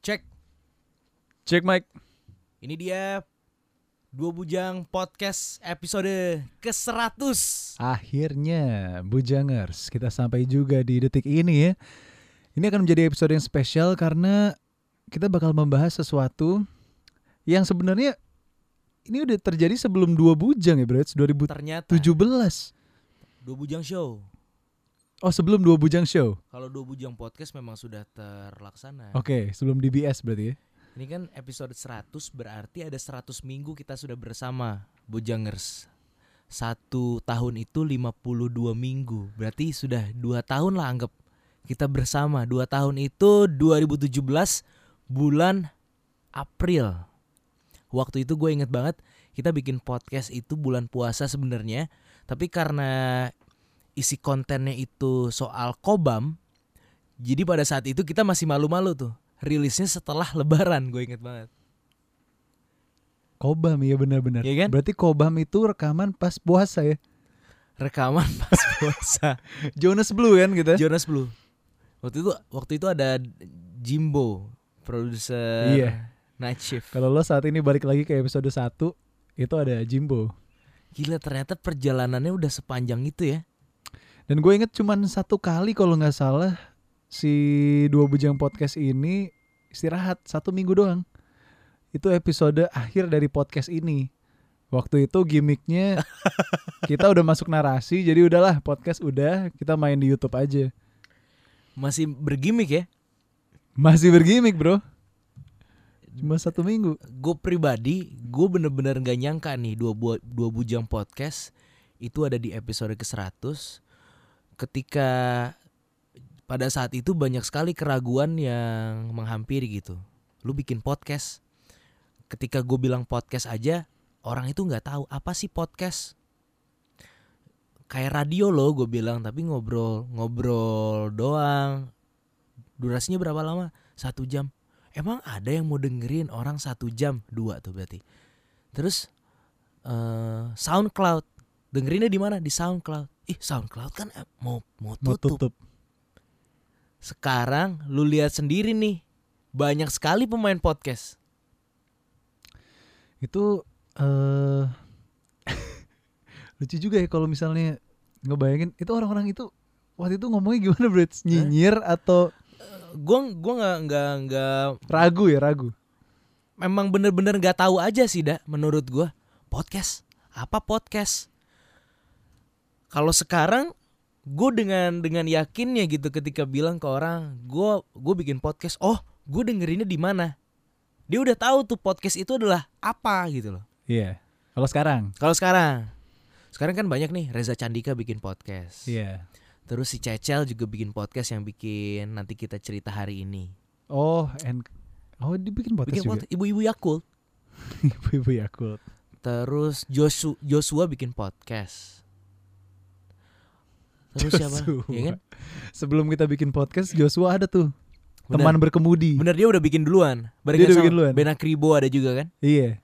Cek, Cek mic. ini dia Dua Bujang Podcast episode ke-100 Akhirnya Bujangers kita sampai juga di detik ini ya. Ini akan menjadi episode yang spesial karena kita bakal membahas sesuatu yang sebenarnya ini udah terjadi sebelum dua bujang ya bro, 2017. Ternyata Dua Bujang Show Oh sebelum dua bujang show. Kalau Dua Bujang Podcast memang sudah terlaksana. Oke sebelum DBS berarti ya. Ini kan episode 100 berarti ada 100 minggu kita sudah bersama Bujangers. Satu tahun itu 52 minggu. Berarti sudah dua tahun lah anggap kita bersama. Dua tahun itu 2017 bulan April. Waktu itu gue inget banget kita bikin podcast itu bulan puasa sebenarnya. Tapi karena isi kontennya itu soal kobam Jadi pada saat itu kita masih malu-malu tuh rilisnya setelah lebaran gue inget banget Kobam ya benar-benar. Iya kan? Berarti Kobam itu rekaman pas puasa ya. rekaman pas puasa Jonas Blue kan gitu. Jonas Blue waktu itu waktu itu ada Jimbo produser Iya. Night Shift Kalau lo saat ini balik lagi ke episode 1 itu ada Jimbo. gila ternyata perjalanannya udah sepanjang itu ya Dan gue inget cuman satu kali kalau nggak salah si dua bujang podcast ini istirahat satu minggu doang. Itu episode akhir dari podcast ini. Waktu itu gimmicknya kita udah masuk narasi, jadi udahlah podcast udah kita main di YouTube aja. masih bergimik ya Masih bergimmick bro. Cuma satu minggu. gue pribadi gue bener-bener gak nyangka nih dua bu- dua bujang podcast itu ada di episode ke 100 ketika pada saat itu banyak sekali keraguan yang menghampiri gitu. Lu bikin podcast ketika gue bilang podcast aja orang itu nggak tahu apa sih podcast? Kayak radio loh gue bilang tapi ngobrol ngobrol doang. Durasinya berapa lama? Satu jam. Emang ada yang mau dengerin orang satu jam? Dua tuh berarti. Terus eh SoundCloud dengerinnya di mana? Di SoundCloud. Ih SoundCloud kan eh, mau mau Mau tutup. tutup. Sekarang lu lihat sendiri nih banyak sekali pemain podcast. Itu eh lucu juga ya kalau misalnya ngebayangin itu orang-orang itu waktu itu ngomongnya gimana bro? Nyinyir atau Gua gua nggak nggak nggak ragu ya ragu? memang bener-bener nggak tahu aja sih dah menurut gua podcast apa podcast kalau sekarang gue dengan dengan yakinnya gitu ketika bilang ke orang gue gue bikin podcast oh gue dengerinnya di mana dia udah tahu tuh podcast itu adalah apa gitu loh Iya. Kalau sekarang? kalau sekarang sekarang kan banyak nih Reza Candika bikin podcast Iya. terus si Cecel juga bikin podcast yang bikin nanti kita cerita hari ini Oh, and Oh, dibikin podcast bikin juga. ibu-ibu Yakult Ibu-ibu Yakult. Terus Joshua, Joshua bikin podcast. Terus siapa? Joshua. Ya kan? Sebelum kita bikin podcast, Joshua ada tuh Bener. teman berkemudi. Bener dia udah bikin duluan. Dia Barengan udah bikin duluan. Bena Kribo ada juga kan? Iya.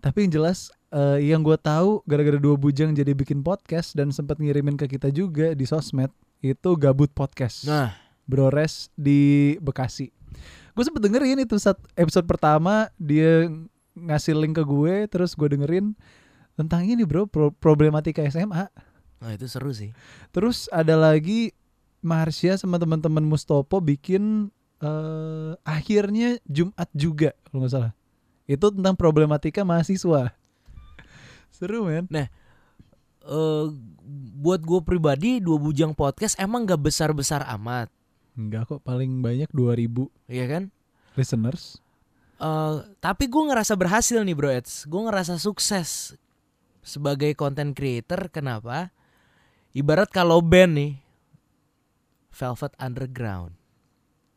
Tapi yang jelas eh, yang gue tahu gara-gara dua bujang jadi bikin podcast dan sempat ngirimin ke kita juga di sosmed itu gabut podcast. Nah, Brores di Bekasi. Gue sempet dengerin itu saat episode pertama dia ngasih link ke gue terus gue dengerin tentang ini bro pro- problematika SMA. Nah itu seru sih. Terus ada lagi Marsha sama teman-teman Mustopo bikin eh akhirnya Jumat juga kalau nggak salah. Itu tentang problematika mahasiswa. Seru men. Eh buat gue pribadi dua bujang podcast emang gak besar-besar amat, Enggak kok paling banyak 2000 ya kan? listeners. Eh tapi gue ngerasa berhasil nih bro Eds. Gue ngerasa sukses sebagai content creator. Kenapa? Ibarat kalau band nih, Velvet Underground.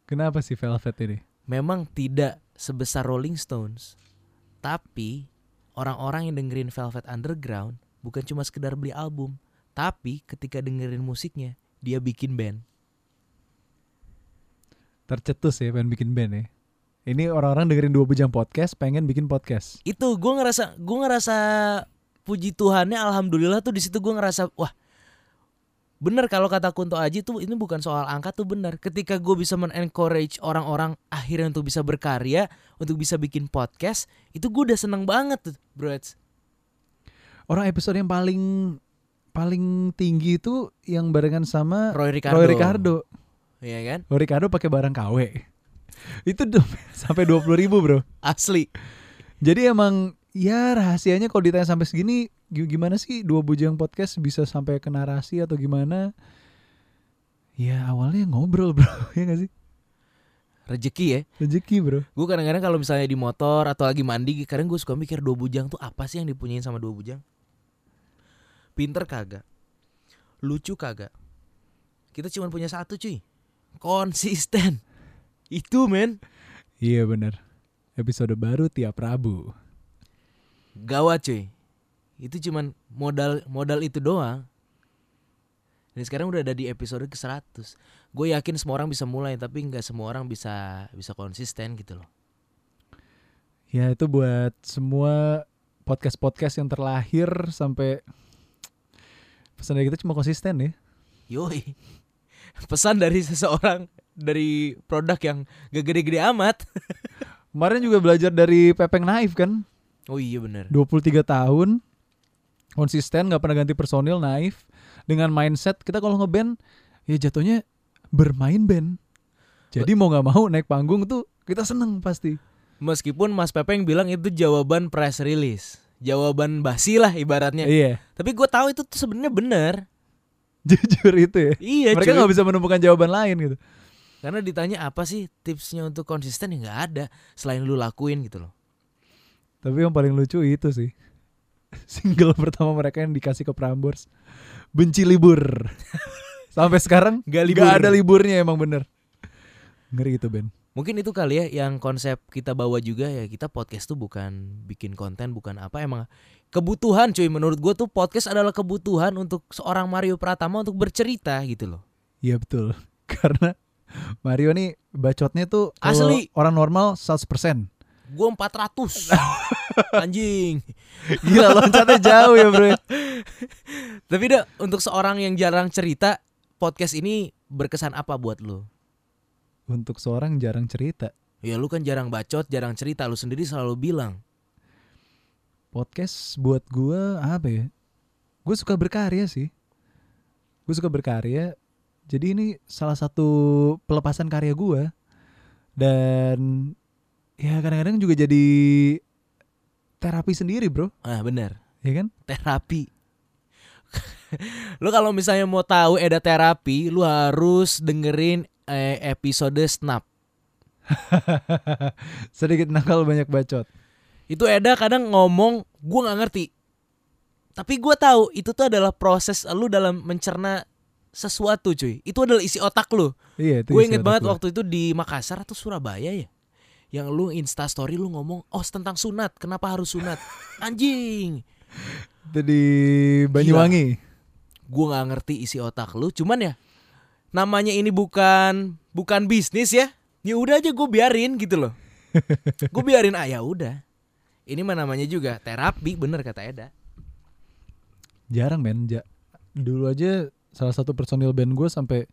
Kenapa sih Velvet ini? memang tidak sebesar Rolling Stones, tapi orang-orang yang dengerin Velvet Underground bukan cuma sekedar beli album, tapi ketika dengerin musiknya dia bikin band. Tercetus ya pengen bikin band ya. Ini orang-orang dengerin dua bujang podcast pengen bikin podcast. Itu gue ngerasa gue ngerasa puji Tuhannya alhamdulillah tuh di situ gue ngerasa wah bener kalau kata Kunto Aji tuh ini bukan soal angka tuh bener. Ketika gue bisa men-encourage orang-orang akhirnya untuk bisa berkarya, untuk bisa bikin podcast, itu gue udah seneng banget tuh, bro. Orang episode yang paling paling tinggi itu yang barengan sama Roy Ricardo. Roy Ricardo. Iya kan? Roy Ricardo pakai barang KW. Itu tuh sampai 20 ribu bro. Asli. Jadi emang ya rahasianya kalau ditanya sampai segini gi- gimana sih dua bujang podcast bisa sampai ke narasi atau gimana? Ya awalnya ngobrol bro, ya gak sih? Rezeki ya. Rezeki bro. Gue kadang-kadang kalau misalnya di motor atau lagi mandi, kadang gue suka mikir dua bujang tuh apa sih yang dipunyain sama dua bujang? Pinter kagak, lucu kagak. Kita cuma punya satu cuy, konsisten. Itu men, Iya bener. Episode baru tiap Rabu. gawat cuy. Itu cuman modal modal itu doang. Dan sekarang udah ada di episode ke 100 Gue yakin semua orang bisa mulai Tapi nggak semua orang bisa bisa konsisten gitu loh. Ya itu buat semua podcast-podcast yang terlahir sampai pesan dari kita cuma konsisten ya. Yoi. Pesan dari seseorang Dari produk yang gak gede-gede amat. Kemarin juga belajar dari Pepeng Naif kan, Oh iya bener. 23 tahun konsisten nggak pernah ganti personil Naif dengan mindset kita kalau ngeband ya jatuhnya bermain band. Jadi mau nggak mau naik panggung tuh kita seneng pasti. Meskipun Mas Pepeng bilang itu jawaban press release Jawaban basi lah ibaratnya Iya, Tapi gue tahu itu tuh sebenarnya bener jujur itu ya. Iya Mereka nggak bisa menemukan jawaban lain gitu. Karena ditanya apa sih tipsnya untuk konsisten ya nggak ada Selain lu lakuin gitu loh Tapi yang paling lucu itu sih single pertama mereka yang dikasih ke Prambors benci libur. Sampai sekarang Nggak libur. ada liburnya emang bener. Ngeri itu Ben. Mungkin itu kali ya yang konsep kita bawa juga ya kita podcast tuh bukan bikin konten bukan apa emang kebutuhan cuy menurut gue tuh podcast adalah kebutuhan untuk seorang Mario Pratama untuk bercerita gitu loh Iya betul. Karena Mario nih bacotnya tuh Asli. orang normal 100%. Gue 400 Anjing Gila loncatnya jauh ya bro. Tapi dah untuk seorang yang jarang cerita Podcast ini berkesan apa buat lu? Untuk seorang jarang cerita. Ya lu kan jarang bacot, jarang cerita Lu sendiri selalu bilang Podcast buat gua apa ya? Gue suka berkarya sih. Gue suka berkarya. Jadi ini salah satu pelepasan karya gua Dan ya kadang-kadang juga jadi terapi sendiri bro. Ah bener Ya kan? Terapi Lu kalau misalnya mau tahu Eda terapi Lu harus dengerin eh, episode Snap Sedikit nakal banyak bacot. Itu Eda kadang ngomong Gue gak ngerti Tapi gue tahu itu tuh adalah proses lu dalam mencerna sesuatu cuy Itu adalah isi otak lu Iya Gue inget banget gua. waktu itu di Makassar atau Surabaya ya Yang lu insta story lu ngomong Oh tentang sunat Kenapa harus sunat? Anjing. Itu di Banyuwangi. Gue gak ngerti isi otak lu Cuman ya Namanya ini bukan Bukan bisnis ya. Ya udah aja gue biarin gitu loh. Gue biarin ah ya udah. Ini mah namanya juga terapi Bener kata Eda. Jarang men. Ja- Dulu aja salah satu personil band gue sampai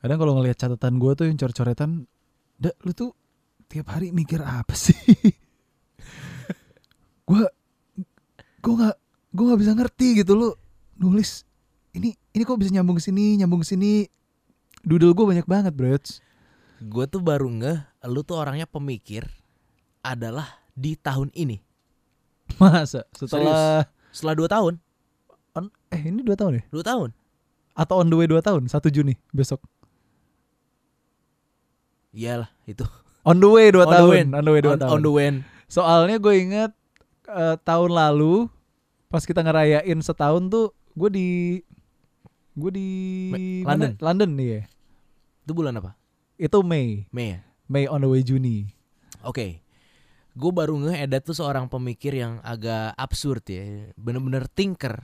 kadang kalau ngelihat catatan gue tuh yang coret-coretan, "Dak, lu tuh tiap hari mikir apa sih?" gue gue nggak gue nggak bisa ngerti gitu lu nulis ini ini kok bisa nyambung ke sini nyambung ke sini? Doodle gue banyak banget bro. Gue tuh baru ngeh Lu tuh orangnya pemikir Adalah di tahun ini. Masa? Setelah Setelah 2 tahun? On- eh ini dua tahun ya? 2 tahun? Atau on the way dua tahun? 1 Juni besok? Iyalah itu on the way dua On the tahun way. on the way dua on, tahun on the way Soalnya gue inget eh, tahun lalu pas kita ngerayain setahun tuh gue di gue di Me- mana? London. London nih ya. Itu bulan apa? Itu Mei, Mei ya? Mei on the way Juni. Oke Gue baru ngeh Eda tuh seorang pemikir yang agak absurd ya Bener-bener thinker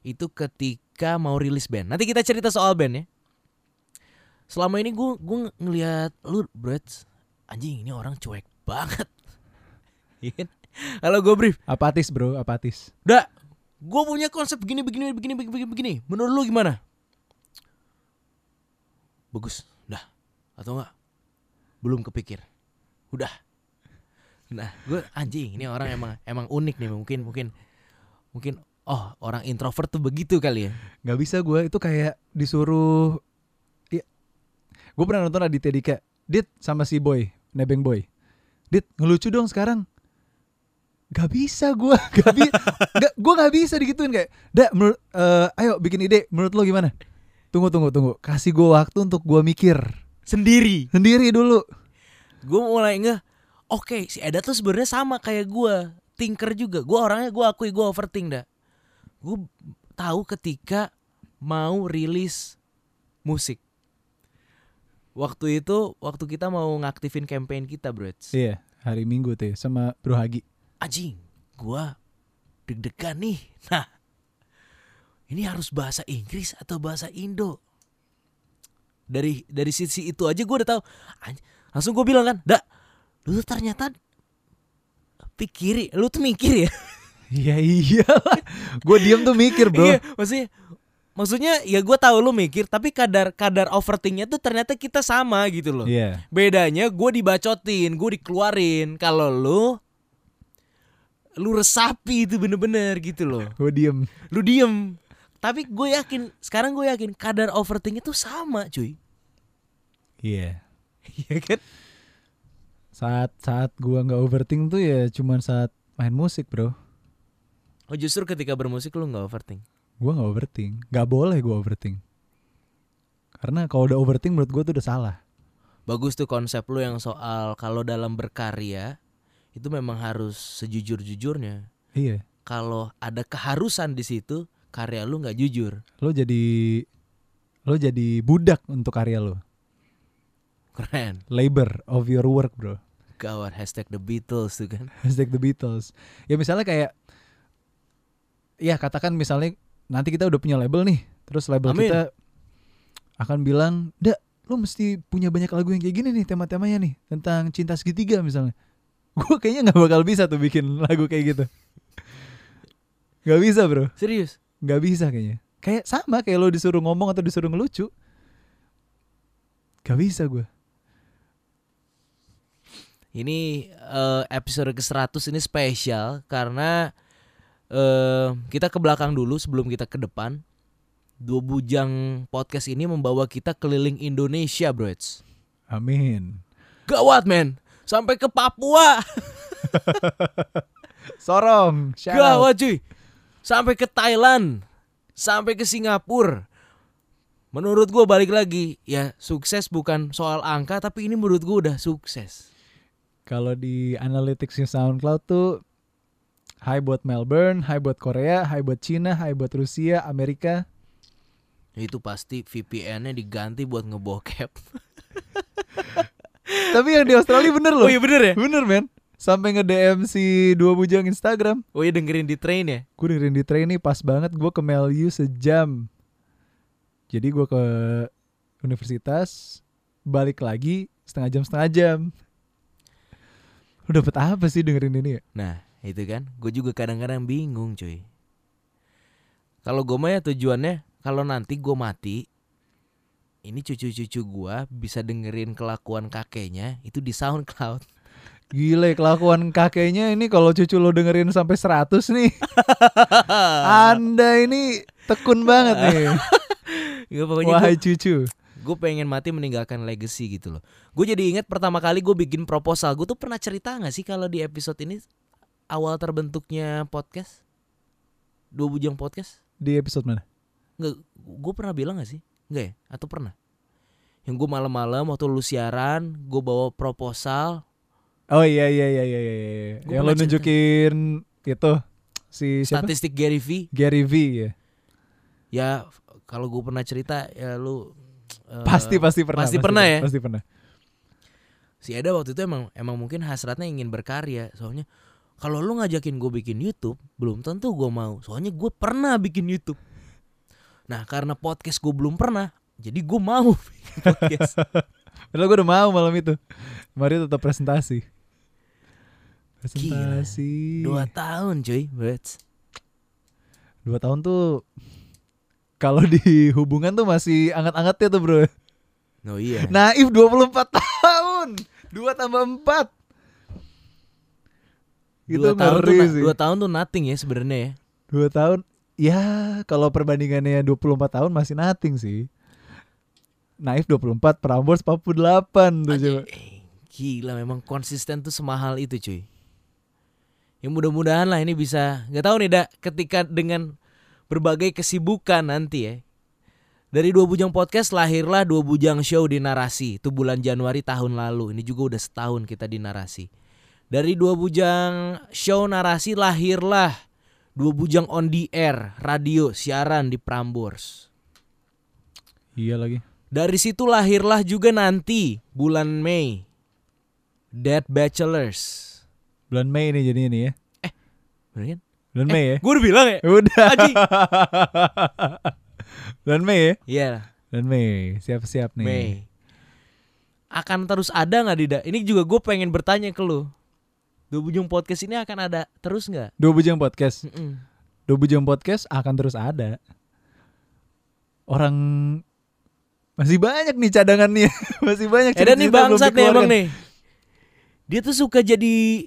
Itu ketika mau rilis band Nanti kita cerita soal band ya Selama ini gue gue ngelihat lu Brad Anjing ini orang cuek banget. Iya kan? Kalau gue brief Apatis bro, apatis. Udah gue punya konsep begini begini begini begini begini menurut lu gimana? Bagus. Dah. Atau enggak? Belum kepikir. Udah. Nah gue anjing ini orang emang emang unik nih mungkin mungkin mungkin oh orang introvert tuh begitu kali ya. Nggak bisa gue itu kayak disuruh gue pernah nonton Aditya Dika Dit sama si Boy Nebeng Boy. Dit ngelucu dong sekarang. Gak bisa gue Gak bi gak, Gue gak bisa digituin kayak Dak menurut eh, Ayo bikin ide Menurut lo gimana? Tunggu tunggu tunggu. Kasih gue waktu untuk gue mikir. Sendiri? Sendiri dulu. Gue mulai nggak oke si Eda tuh sebenarnya sama kayak gue tinker juga. Gue orangnya gue akui gue overthink dah gue tahu ketika mau rilis musik waktu itu waktu kita mau ngaktifin campaign kita bro. Iya Hari Minggu tuh ya, Sama Bro Hagi. Anjing gue deg-degan nih. Nah ini harus bahasa Inggris atau bahasa Indo? Dari dari sisi itu aja gue udah tahu. Langsung gue bilang kan dak lu tuh ternyata pikiri lu tuh mikir ya? Iya iyalah. Gue diem tuh mikir bro. Iya, maksudnya maksudnya ya gue tahu lu mikir tapi kadar kadar overthinknya tuh ternyata kita sama gitu loh. Iya. Bedanya gue dibacotin gue dikeluarin. Kalau lu lu resapi itu bener-bener gitu loh. Gue diem. Lu diem. Tapi gue yakin sekarang gue yakin kadar overthinking itu sama cuy. Iya. Iya kan? Saat saat gua nggak overthink tuh ya cuman saat main musik bro. oh justru ketika bermusik lu nggak overthink Gua nggak overthink, nggak boleh gua overthink. Karena kalau udah overthink menurut gua tuh udah salah. bagus tuh konsep lu yang soal kalau dalam berkarya itu memang harus sejujur-jujurnya Iya. kalau ada keharusan di situ karya lu nggak jujur Lo jadi lo jadi budak untuk karya lo. keren Labor of your work bro. gawat hashtag the Beatles tuh kan Hashtag the Beatles. Ya misalnya kayak, ya katakan misalnya nanti kita udah punya label nih, terus label Amin. kita akan bilang, dak lo mesti punya banyak lagu yang kayak gini nih tema-temanya nih tentang cinta segitiga misalnya. Gue kayaknya nggak bakal bisa tuh bikin lagu kayak gitu. Gak bisa bro, serius nggak bisa kayaknya. Kayak sama kayak lo disuruh ngomong atau disuruh ngelucu. Gak bisa gue. Ini eh, episode ke-100 ini spesial karena eh kita ke belakang dulu sebelum kita ke depan. Dua bujang podcast ini membawa kita keliling Indonesia, bro. Amin. Gawat, men. Sampai ke Papua. Sorong. Gawat, cuy. Sampai ke Thailand. Sampai ke Singapura. Menurut gua balik lagi, ya sukses bukan soal angka tapi ini menurut gua udah sukses. Kalau di analyticsnya SoundCloud tuh high buat Melbourne, high buat Korea, high buat Cina, high buat Rusia, Amerika. Itu pasti VPN-nya diganti buat ngebokep. Tapi yang di Australia bener loh. Oh iya bener ya? Bener men. Sampai nge-DM si dua bujang Instagram. Oh iya dengerin di train ya? Gue dengerin di train nih pas banget gue ke Melu sejam. Jadi gue ke universitas, balik lagi setengah jam setengah jam. Lu dapet apa sih dengerin ini ya? Nah itu kan Gue juga kadang-kadang bingung cuy Kalau gue mah ya tujuannya Kalau nanti gue mati Ini cucu-cucu gue Bisa dengerin kelakuan kakeknya Itu di Soundcloud Gile kelakuan kakeknya ini kalau cucu lo dengerin sampai 100 nih. Anda ini tekun banget nih. ya, Pokoknya Wahai gue cucu. gue pengen mati meninggalkan legacy gitu loh Gue jadi inget pertama kali gue bikin proposal Gue tuh pernah cerita gak sih kalau di episode ini Awal terbentuknya podcast Dua bujang podcast Di episode mana? Nggak, gue pernah bilang gak sih? Enggak ya? Atau pernah? Yang gue malam-malam waktu lu siaran, gue bawa proposal. Oh iya iya iya iya iya. iya. Gua Yang cerita. nunjukin itu si siapa? Statistik Gary V. Gary V ya. Ya kalau gue pernah cerita ya lu eh, Pasti pasti pernah. pasti pernah ya? Pasti pernah. Si Eda waktu itu emang emang mungkin hasratnya ingin berkarya. Soalnya kalau lu ngajakin gue bikin YouTube, belum tentu gue mau. Soalnya gue pernah bikin YouTube. Nah karena podcast gue belum pernah, jadi gue mau bikin podcast. Padahal gue udah mau malam itu. Mari tetap presentasi. Presentasi. Dua tahun cuy, bet. Dua tahun tuh kalau di hubungan tuh masih anget-angetnya tuh bro. Oh iya. Naif 24 tahun. Dua tambah empat. Itu dua tahun tuh, sih. dua tahun tuh nothing ya sebenarnya ya. Dua tahun. Ya kalau perbandingannya 24 tahun masih nothing sih. Naif 24, Prambors 48 tuh coba. Eh, Gila memang konsisten tuh semahal itu cuy. Ya mudah-mudahan lah ini bisa nggak tahu nih dak ketika dengan berbagai kesibukan nanti ya. Dari dua bujang podcast lahirlah dua bujang show di narasi itu bulan Januari tahun lalu. Ini juga udah setahun kita di narasi. Dari dua bujang show narasi lahirlah dua bujang on the air radio siaran di Prambors. Iya lagi. Dari situ lahirlah juga nanti bulan Mei Dead Bachelors. Bulan Mei nih jadi ini ya. Bener kan? Bulan Mei ya. Gue udah bilang ya. Udah. Bulan Mei ya. Iya, Bulan Mei. Siap-siap nih. Mei. Akan terus ada nggak Dida? Ini juga gue pengen bertanya ke lu. Dua Bujung Podcast ini akan ada terus nggak? Dua bujang podcast. Mm-mm. Dua bujang podcast akan terus ada. Orang masih banyak nih cadangannya. masih banyak dan nih bangsat nih emang nih. Dia tuh suka jadi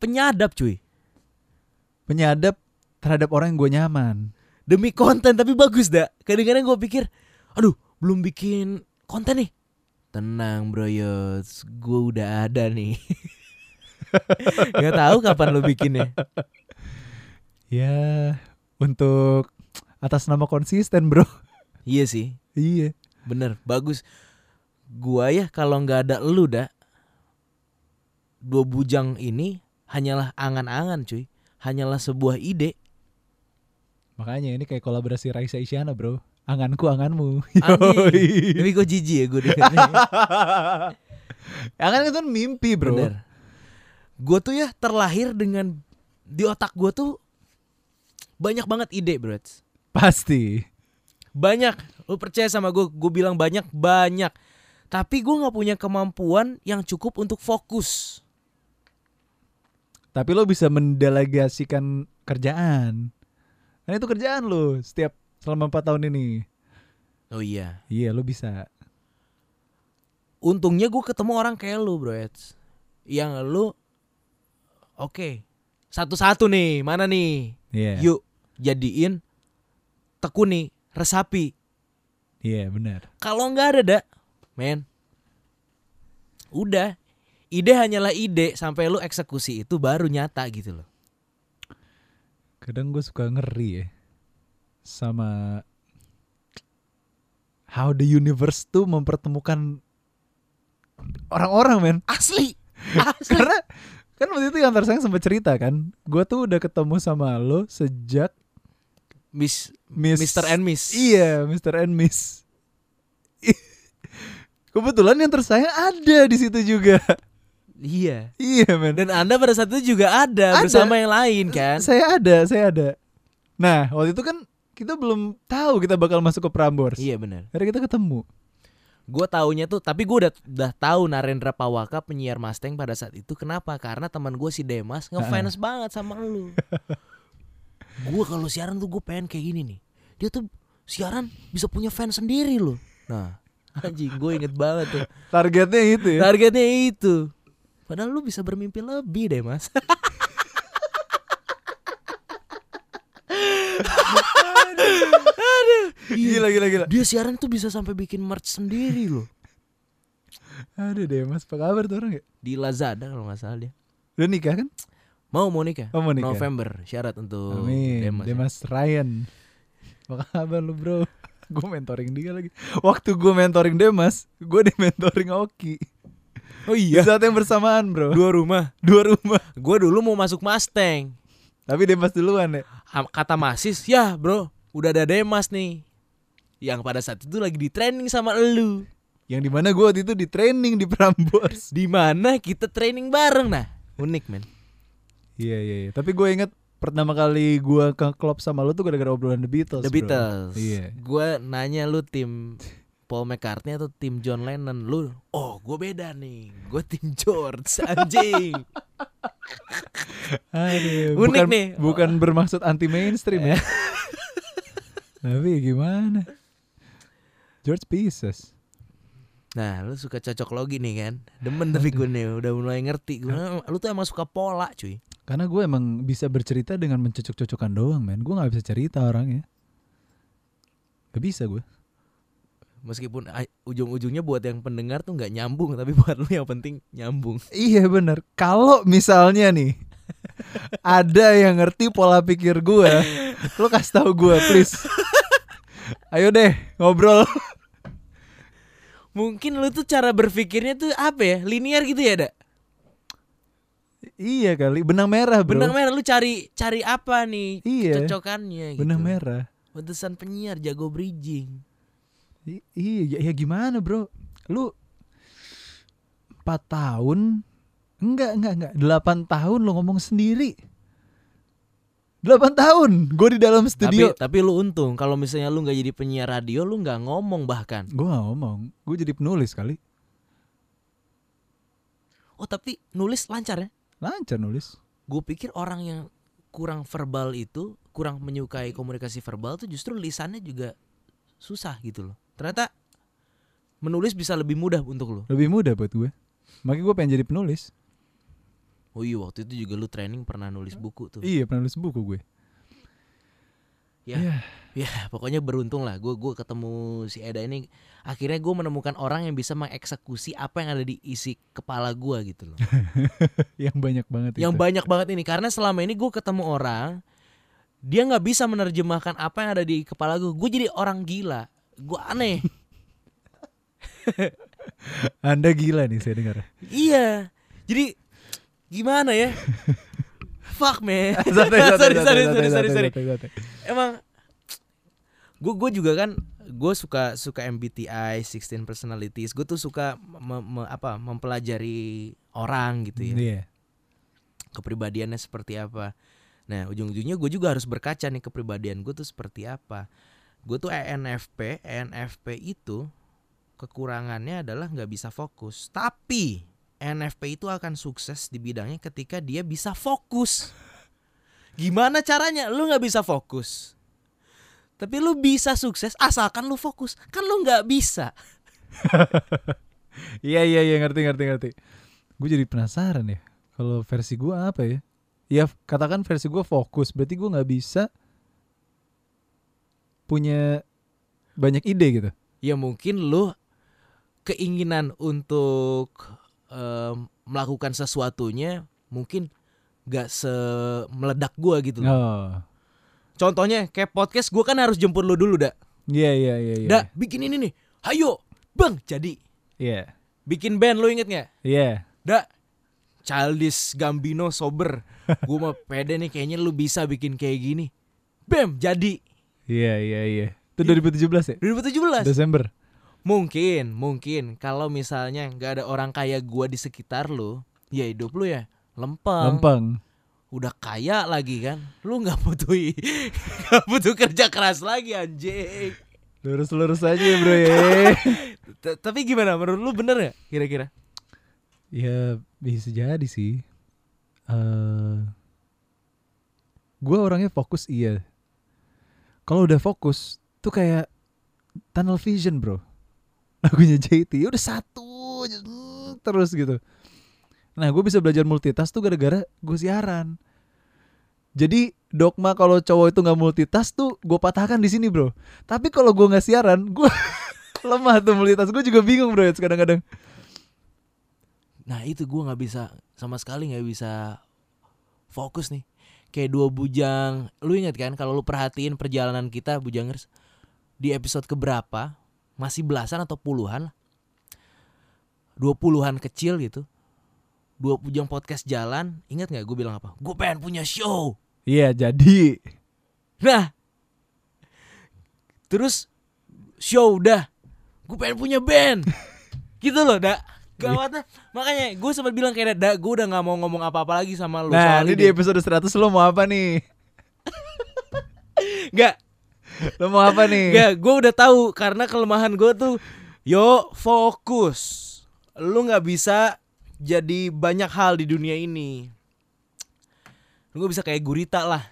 penyadap cuy. Penyadap terhadap orang yang gue nyaman. Demi konten tapi bagus dah. Kadang-kadang gue pikir, aduh belum bikin konten nih. Tenang bro Yots, gue udah ada nih. Gak tahu kapan lu bikinnya. Ya, untuk atas nama konsisten, Bro. Iya sih, iya. bener, bagus. Gua ya kalau nggak ada lu dah, dua bujang ini hanyalah angan-angan cuy, hanyalah sebuah ide. Makanya ini kayak kolaborasi Raisa Isyana, Bro. Anganku anganmu. Tapi kok jijik ya gue dengernya. Angan itu mimpi, Bro. Bener. Gue tuh ya terlahir dengan di otak gue tuh banyak banget ide, bro. Pasti. Banyak. Lu percaya sama gue? Gue bilang banyak, banyak. Tapi gue nggak punya kemampuan yang cukup untuk fokus. Tapi lo bisa mendelegasikan kerjaan. Kan itu kerjaan lo setiap selama 4 tahun ini. Oh iya. Iya, lo bisa. Untungnya gue ketemu orang kayak lu, bro. Yang lu, oke, satu-satu nih, mana nih? Iya. Yuk, jadiin tekuni, resapi. Iya, benar. Kalau nggak ada, dak, men, udah. Ide hanyalah ide sampai lu eksekusi itu baru nyata gitu loh. Kadang gue suka ngeri ya sama how the universe tuh mempertemukan orang-orang, men. Asli, asli. Karena kan waktu itu yang tersayang sempat cerita kan, gue tuh udah ketemu sama lo sejak Miss, Miss Mr. and Miss. Iya, Mr. and Miss. Kebetulan yang tersayang ada di situ juga. Iya. iya, men. Dan Anda pada saat itu juga ada, Ada. bersama yang lain kan? Saya ada, saya ada. Nah, waktu itu kan kita belum tahu kita bakal masuk ke Prambors. Iya benar. Akhirnya kita ketemu. Gue taunya tuh, tapi gue udah udah tahu Narendra Pawaka penyiar Mustang pada saat itu. Kenapa? Karena teman gue si Demas ngefans banget sama lu. gue kalau siaran tuh gue pengen kayak gini nih. Dia tuh siaran bisa punya fans sendiri loh. Nah, anjing gue inget banget tuh. Targetnya itu ya. Targetnya itu. Padahal lu bisa bermimpi lebih deh mas. Aduh. Gila, gila, gila. Dia siaran tuh bisa sampai bikin merch sendiri loh. Aduh deh, Mas. Apa kabar tuh orang ya? Di Lazada kalau nggak salah dia. Udah nikah kan? Mau mau nikah? Oh, mau nikah. November syarat untuk Amin. Demas. ya. Demas Ryan. Apa kabar lu, Bro? gue mentoring dia lagi. Waktu gue mentoring Demas, gue di mentoring Oki. Oh Di iya. saat yang bersamaan, Bro. Dua rumah. Dua rumah. Gue dulu mau masuk Mustang. Tapi Demas duluan ya. Kata Masis, ya bro, udah ada Demas nih. Yang pada saat itu lagi di training sama elu. Yang di mana gue waktu itu di training di Prambors. Di mana kita training bareng nah. Unik men. Iya iya. iya. Tapi gue inget pertama kali gue ke klub sama lu tuh gara-gara obrolan The Beatles. The. Beatles. Iya. Gue nanya lu tim Paul McCartney atau tim John Lennon lu oh gue beda nih gue tim George anjing Aduh, Unik bukan, nih. Bukan bermaksud anti mainstream ya. Tapi gimana? George Pieces. Nah, lu suka cocok logi nih kan? Demen tapi gue nih udah mulai ngerti. Gue, lu tuh emang suka pola, cuy. Karena gue emang bisa bercerita dengan mencocok-cocokkan doang, men. Gue nggak bisa cerita orangnya. Gak bisa gue. Meskipun ah, ujung-ujungnya buat yang pendengar tuh nggak nyambung, tapi buat lu yang penting nyambung. Iya bener. Kalau misalnya nih ada yang ngerti pola pikir gue, lo kasih tahu gue, please. Ayo deh ngobrol. Mungkin lu tuh cara berpikirnya tuh apa ya? Linear gitu ya, Dak? iya kali, benang merah bro. Benang merah lu cari cari apa nih Iya. cocokannya gitu. Benang merah. Pantesan penyiar jago bridging. I- iya, ya, ya gimana bro? Lu 4 tahun, enggak, enggak, enggak, 8 tahun lo ngomong sendiri. 8 tahun gue di dalam studio. Tapi tapi lu untung kalau misalnya lu nggak jadi penyiar radio, lu nggak ngomong bahkan. Gue gak ngomong, gue jadi penulis kali. Oh, tapi nulis lancar ya? Lancar nulis. Gue pikir orang yang kurang verbal itu, kurang menyukai komunikasi verbal tuh justru lisannya juga susah gitu loh. Ternyata menulis bisa lebih mudah untuk lu. Lebih mudah buat gue. Makanya gue pengen jadi penulis. Oh iya waktu itu juga lu training pernah nulis buku tuh. Iya, penulis buku gue. Ya. Iya. Ya pokoknya beruntung lah gue gue ketemu si Eda ini akhirnya gue menemukan orang yang bisa mengeksekusi apa yang ada di isi kepala gue gitu loh. yang banyak banget yang itu. banyak banget ini karena selama ini gue ketemu orang dia nggak bisa menerjemahkan apa yang ada di kepala gue. Gue jadi orang gila. Gue aneh. Anda gila nih saya dengar. iya. Jadi gimana ya? Fuck man. Santai, sorry, sorry, sorry, sorry, sorry. santai. Emang gue gue juga kan gue suka suka MBTI 16 personalities. Gue tuh suka me- me- apa mempelajari orang gitu ya. Iya. Kepribadiannya seperti apa. Nah, ujung-ujungnya gue juga harus berkaca nih kepribadian gue tuh seperti apa. Gue tuh ENFP, ENFP itu kekurangannya adalah nggak bisa fokus. Tapi ENFP itu akan sukses di bidangnya ketika dia bisa fokus. Gimana caranya? Lu nggak bisa fokus. Tapi lu bisa sukses asalkan lu fokus. Kan lu nggak bisa. Iya iya iya ngerti ngerti ngerti. Gue jadi penasaran ya. Kalau versi gue apa ya? Ya katakan versi gue fokus. Berarti gue nggak bisa punya banyak ide gitu. Ya mungkin lu keinginan untuk em, melakukan sesuatunya mungkin nggak semeledak gua gitu loh. Oh. Contohnya kayak podcast gua kan harus jemput lu dulu dak. Iya iya iya iya. Dak, bikin ini nih. Hayo, Bang, jadi. Iya. Bikin band lu inget nggak? Iya. Dak. Childish Gambino sober. Gua mah pede nih kayaknya lu bisa bikin kayak gini. Bam, jadi. Iya iya iya. Itu 2017 ya? 2017. Desember. Mungkin, mungkin kalau misalnya nggak ada orang kaya gua di sekitar lu, ya hidup lu ya lempeng. Lempeng. Udah kaya lagi kan, lu nggak butuh nggak butuh kerja keras lagi anjing. Lurus-lurus aja bro ya. Tapi gimana menurut lu bener ya kira-kira? ya bisa jadi sih. eh gue orangnya fokus iya. Kalau udah fokus tuh kayak tunnel vision bro. Lagunya JT udah satu aja, mm, terus gitu. Nah gue bisa belajar multitask tuh gara-gara gue siaran. Jadi dogma kalau cowok itu nggak multitask tuh gue patahkan di sini bro. Tapi kalau gue nggak siaran, gue lemah tuh multitask. Gue juga bingung bro ya kadang-kadang. Nah itu gua nggak bisa sama sekali nggak bisa fokus nih. Kayak dua bujang, lu inget kan kalau lu perhatiin perjalanan kita bujangers di episode keberapa masih belasan atau puluhan lah. Dua puluhan kecil gitu. Dua bujang podcast jalan, ingat nggak gue bilang apa? Gue pengen punya show. Iya jadi Nah, terus show udah, gue pengen punya band, gitu loh, dak. Gawatnya, makanya gue sempat bilang kayak dak, gue udah nggak mau ngomong apa-apa lagi sama lu. Nah ini di episode 100 lo mau apa nih? Nggak, Lo mau apa nih? nggak, gue udah tahu karena kelemahan gue tuh, yo fokus. Lu nggak bisa jadi banyak hal di dunia ini. Lu gak bisa kayak gurita lah.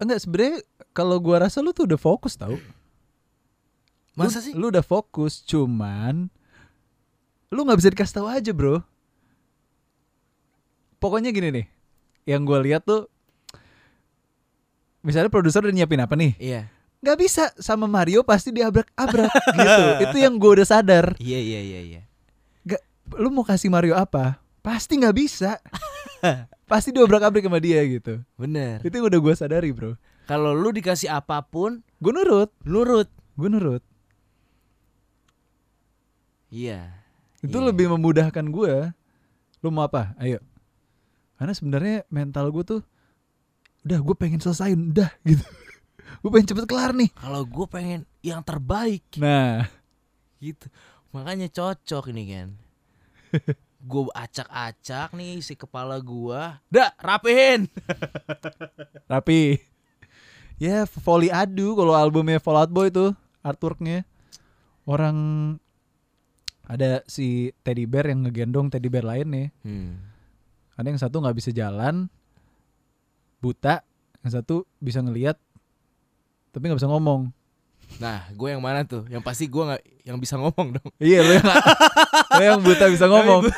Enggak sebenarnya kalau gua rasa lu tuh udah fokus tau. Masa Lu- sih? Lu udah fokus, cuman lu nggak bisa dikasih tahu aja, bro. Pokoknya gini nih, yang gua lihat tuh, misalnya produser udah nyiapin apa nih? Iya. Nggak bisa sama Mario pasti diabrak-abrak gitu. Itu yang gua udah sadar. Iya iya iya iya. Gak, lu mau kasih Mario apa? Pasti nggak bisa. pasti diobrak-abrik sama dia gitu. Bener. Itu yang udah gua sadari, bro. Kalau lu dikasih apa pun, Gue nurut, nurut. gue nurut. Iya. Itu Iya. lebih memudahkan gue. Lu mau apa? Ayo. Karena sebenarnya mental gue tuh udah gue pengen selesaiin, udah gitu. gue pengen cepet kelar nih. Kalau gue pengen yang terbaik Nah, gitu. Makanya cocok ini kan. gue acak-acak nih si kepala gua. Dah, rapihin. rapi. Ya, volley adu kalau albumnya Fallout Boy tuh artworknya orang ada si teddy bear yang ngegendong teddy bear lain nih. Hmm. Ada yang satu nggak bisa jalan, buta, yang satu bisa ngelihat, tapi nggak bisa ngomong. Nah, gue yang mana tuh? Yang pasti gue nggak yang bisa ngomong dong. Iya lu yang lu yang buta bisa ngomong.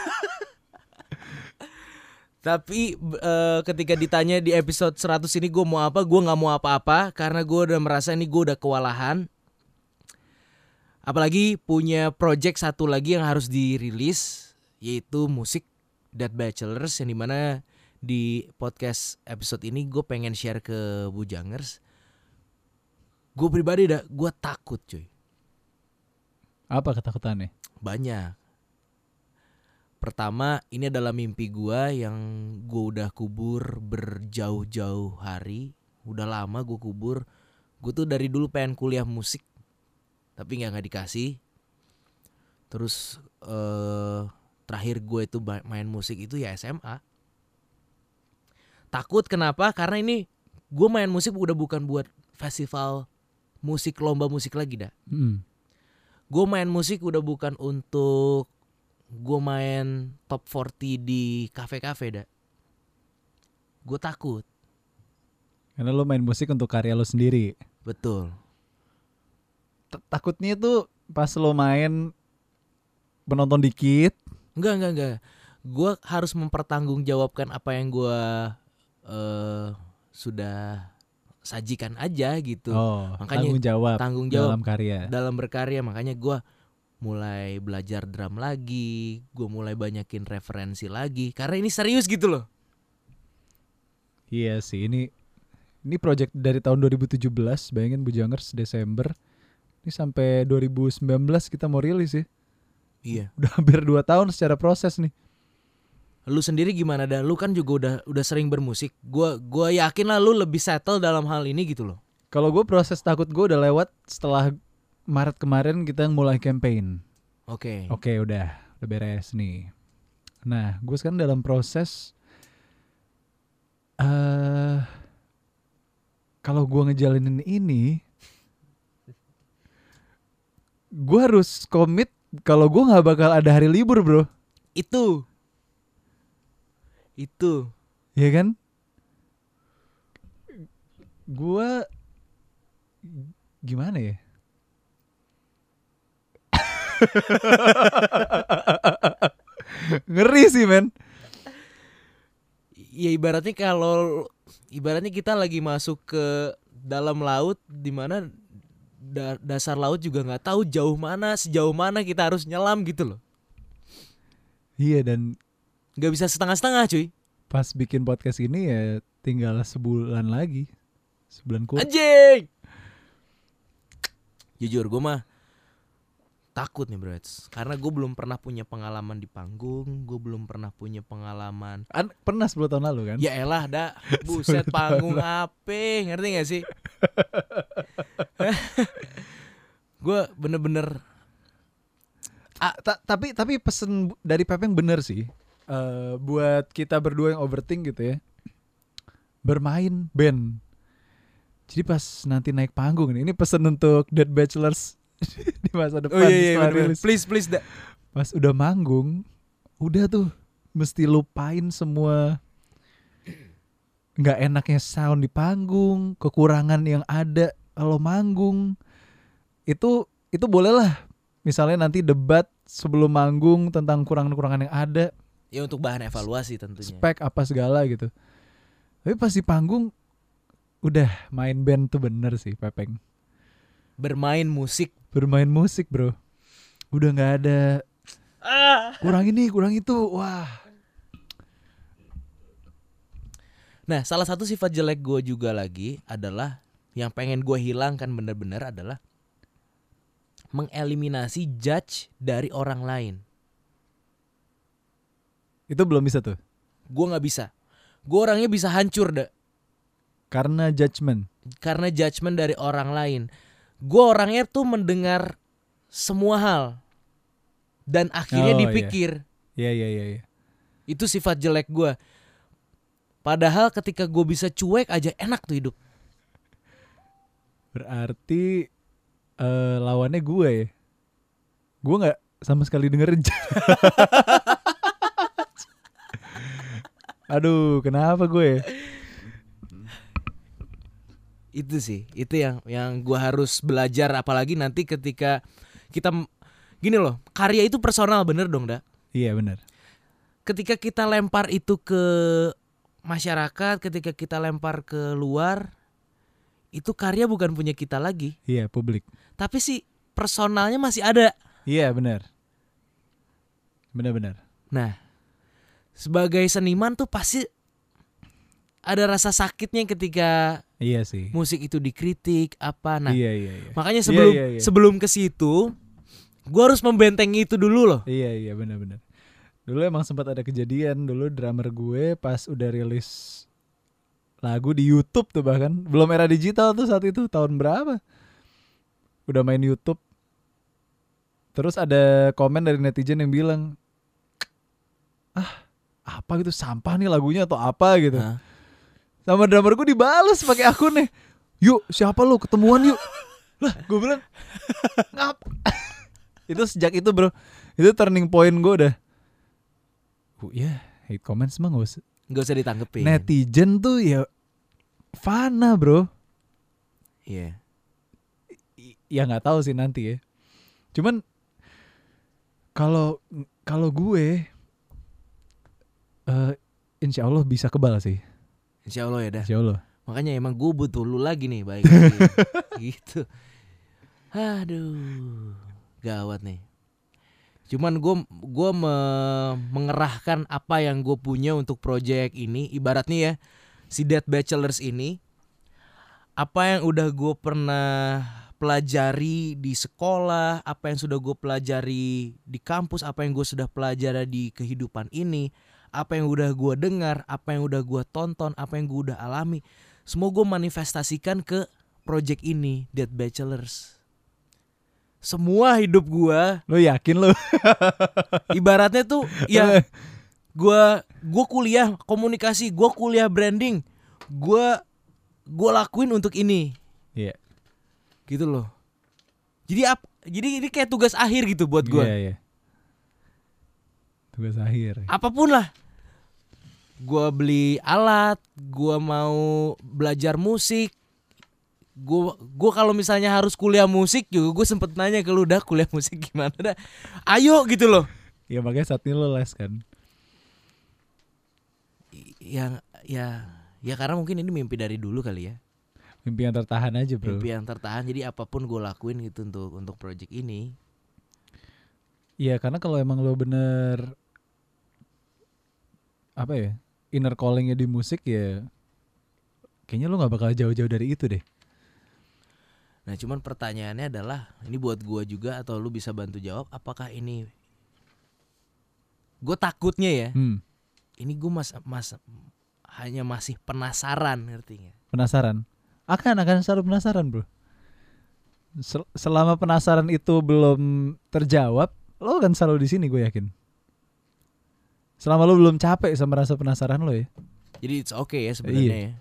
Tapi eh, ketika ditanya di episode 100 ini gue mau apa, gue nggak mau apa-apa karena gue udah merasa ini gue udah kewalahan. Apalagi punya project satu lagi yang harus dirilis yaitu musik Dead Bachelors yang di mana di podcast episode ini gue pengen share ke Bujangers. Gue pribadi dah gue takut cuy Apa ketakutannya? banyak. Pertama, ini adalah mimpi gua yang gua udah kubur berjauh-jauh hari. Udah lama gua kubur. Gue tuh dari dulu pengen kuliah musik, tapi nggak nggak dikasih. Terus eh terakhir gue itu main musik itu ya SMA. Takut kenapa? Karena ini gue main musik udah bukan buat festival musik lomba musik lagi dah Hmm. gue main musik udah bukan untuk gue main top 40 di kafe-kafe dah gue takut Karena lu main musik untuk karya lu sendiri. betul T- Takutnya tuh pas lo main penonton dikit, enggak enggak enggak gue harus mempertanggungjawabkan apa yang gue eh sudah sajikan aja gitu oh, Makanya tanggung jawab tanggung jawab dalam karya. dalam berkarya makanya gue mulai belajar drum lagi gue mulai banyakin referensi lagi karena ini serius gitu loh Iya sih, ini ini project dari tahun 2017, bayangin Bujangers Desember. Ini sampai 2019 kita mau rilis ya. iya Udah hampir 2 tahun secara proses nih. Lu sendiri gimana dah? Lu kan juga udah udah sering bermusik. Gua gua yakin lah lu lebih settle dalam hal ini gitu loh. Kalau gue proses takut gue udah lewat setelah Maret kemarin kita mulai campaign. Oke. Oke udah, udah beres nih. Nah, gue sekarang dalam proses eh kalau gue ngejalanin ini, gue harus komit kalau gue nggak bakal ada hari libur bro, Itu. Itu. ya kan? Gue gimana ya? Ngeri sih men. Ya ibaratnya kalau ibaratnya kita lagi masuk ke dalam laut di mana da- dasar laut juga nggak tahu jauh mana sejauh mana kita harus nyelam gitu loh. Iya dan nggak bisa setengah-setengah cuy. pas bikin podcast ini ya tinggal sebulan lagi. Sebulan kurang. Anjing. Jujur gue mah takut nih bro karena gue belum pernah punya pengalaman di panggung gue belum pernah punya pengalaman An- pernah 10 tahun lalu kan? ya elah dah buset panggung apa ngerti gak sih gue bener-bener Ah, ta- tapi tapi pesen dari Pepeng bener sih. Eh, buat kita berdua yang overthink gitu ya. Bermain band. Jadi pas nanti naik panggung ini pesen untuk Dead Bachelors di masa depan oh iya iya bener-bener. rilis. please please dah Pas udah manggung, udah tuh mesti lupain semua nggak enaknya sound di panggung, kekurangan yang ada kalau manggung. Itu itu bolehlah. Misalnya nanti debat sebelum manggung tentang kurangan-kurangan yang ada, Ya untuk bahan evaluasi tentunya. spek apa segala gitu. Tapi pas di panggung udah main band tuh bener sih Pepeng. Bermain musik. Bermain musik, Bro. Udah nggak ada kurang ini, kurang itu. Wah, Nah, salah satu sifat jelek gue juga lagi adalah yang pengen gue hilangkan bener-bener adalah mengeliminasi judge dari orang lain. Itu belum bisa tuh. Gue nggak bisa. Gue orangnya bisa hancur deh Karena judgement. karena judgement dari orang lain. Gue orangnya tuh mendengar semua hal dan akhirnya Oh, iya. dipikir Iya, iya, iya, iya. itu sifat jelek gue. Padahal ketika gue bisa cuek aja enak tuh hidup. Berarti eh lawannya gue ya. Gue nggak sama sekali dengerin. Aduh, kenapa gue? itu sih itu yang yang gua harus belajar apalagi nanti ketika kita gini loh karya itu personal bener dong dah Iya benar. ketika kita lempar itu ke masyarakat ketika kita lempar ke luar itu karya bukan punya kita lagi Iya publik. tapi sih personalnya masih ada Iya benar. Benar-benar. nah sebagai seniman tuh pasti ada rasa sakitnya ketika Iya sih. musik itu dikritik apa nah Iya iya iya. makanya Iya, sebelum iya, iya. sebelum ke situ gua harus membentengi itu dulu loh Iya iya benar-benar. Dulu emang sempat ada kejadian dulu drummer gue pas udah rilis lagu di YouTube tuh bahkan belum era digital tuh saat itu tahun berapa? Udah main YouTube. Terus ada komen dari netizen yang bilang ah apa gitu sampah nih lagunya atau apa gitu. Hah? Sama drummer gue dibales pakai akunnya. Yuk siapa lu ketemuan yuk. lah gue bilang ngap. itu sejak itu bro itu turning point gue udah. Oh ya hate comments mah gak usah. nggak usah ditanggepin Netizen tuh ya fana bro. iya I- Ya nggak tahu sih nanti ya. Cuman kalau kalau gue eh insya Allah bisa kebal sih. insya Allah ya dah Insya Allah. makanya emang gue butuh lu lagi nih baik gitu. Aduh. Gawat nih. Cuman gue gua me- mengerahkan apa yang gue punya untuk project ini ibaratnya ya si Dead Bachelors ini apa yang udah gue pernah pelajari di sekolah apa yang sudah gue pelajari di kampus apa yang gue sudah pelajari di kehidupan ini apa yang udah gue dengar apa yang udah gue tonton apa yang gue udah alami semua gue manifestasikan ke project ini Dead Bachelors semua hidup gue Lo yakin lo? ibaratnya tuh ya gua gua kuliah komunikasi gua kuliah branding gua gua lakuin untuk ini Iya. gitu loh jadi ap jadi ini kayak tugas akhir gitu buat gua Iya, iya. Tugas akhir. apa pun lah. Gua beli alat gua mau belajar musik. Gua gua kalau misalnya harus kuliah musik juga gue sempet nanya ke lu dah kuliah musik gimana dah? Ayo gitu loh. Ya makanya saat ini lo les kan. yang ya ya karena mungkin ini mimpi dari dulu kali ya. Mimpi yang tertahan aja bro. mimpi yang tertahan. Jadi apa pun gue lakuin gitu untuk untuk project ini. Iya karena kalau emang lo bener apa ya inner callingnya di musik ya kayaknya lo nggak bakal jauh-jauh dari itu deh. nah cuman pertanyaannya adalah ini buat gue juga atau lu bisa bantu jawab apakah ini gue takutnya ya Hmm, ini gue mas mas hanya masih penasaran ngerti nggak penasaran? Akan akan selalu penasaran bro. Sel- selama penasaran itu belum terjawab, lo kan selalu di sini gue yakin. Selama lo belum capek sama rasa penasaran lo ya. jadi it's okay ya sebenarnya ya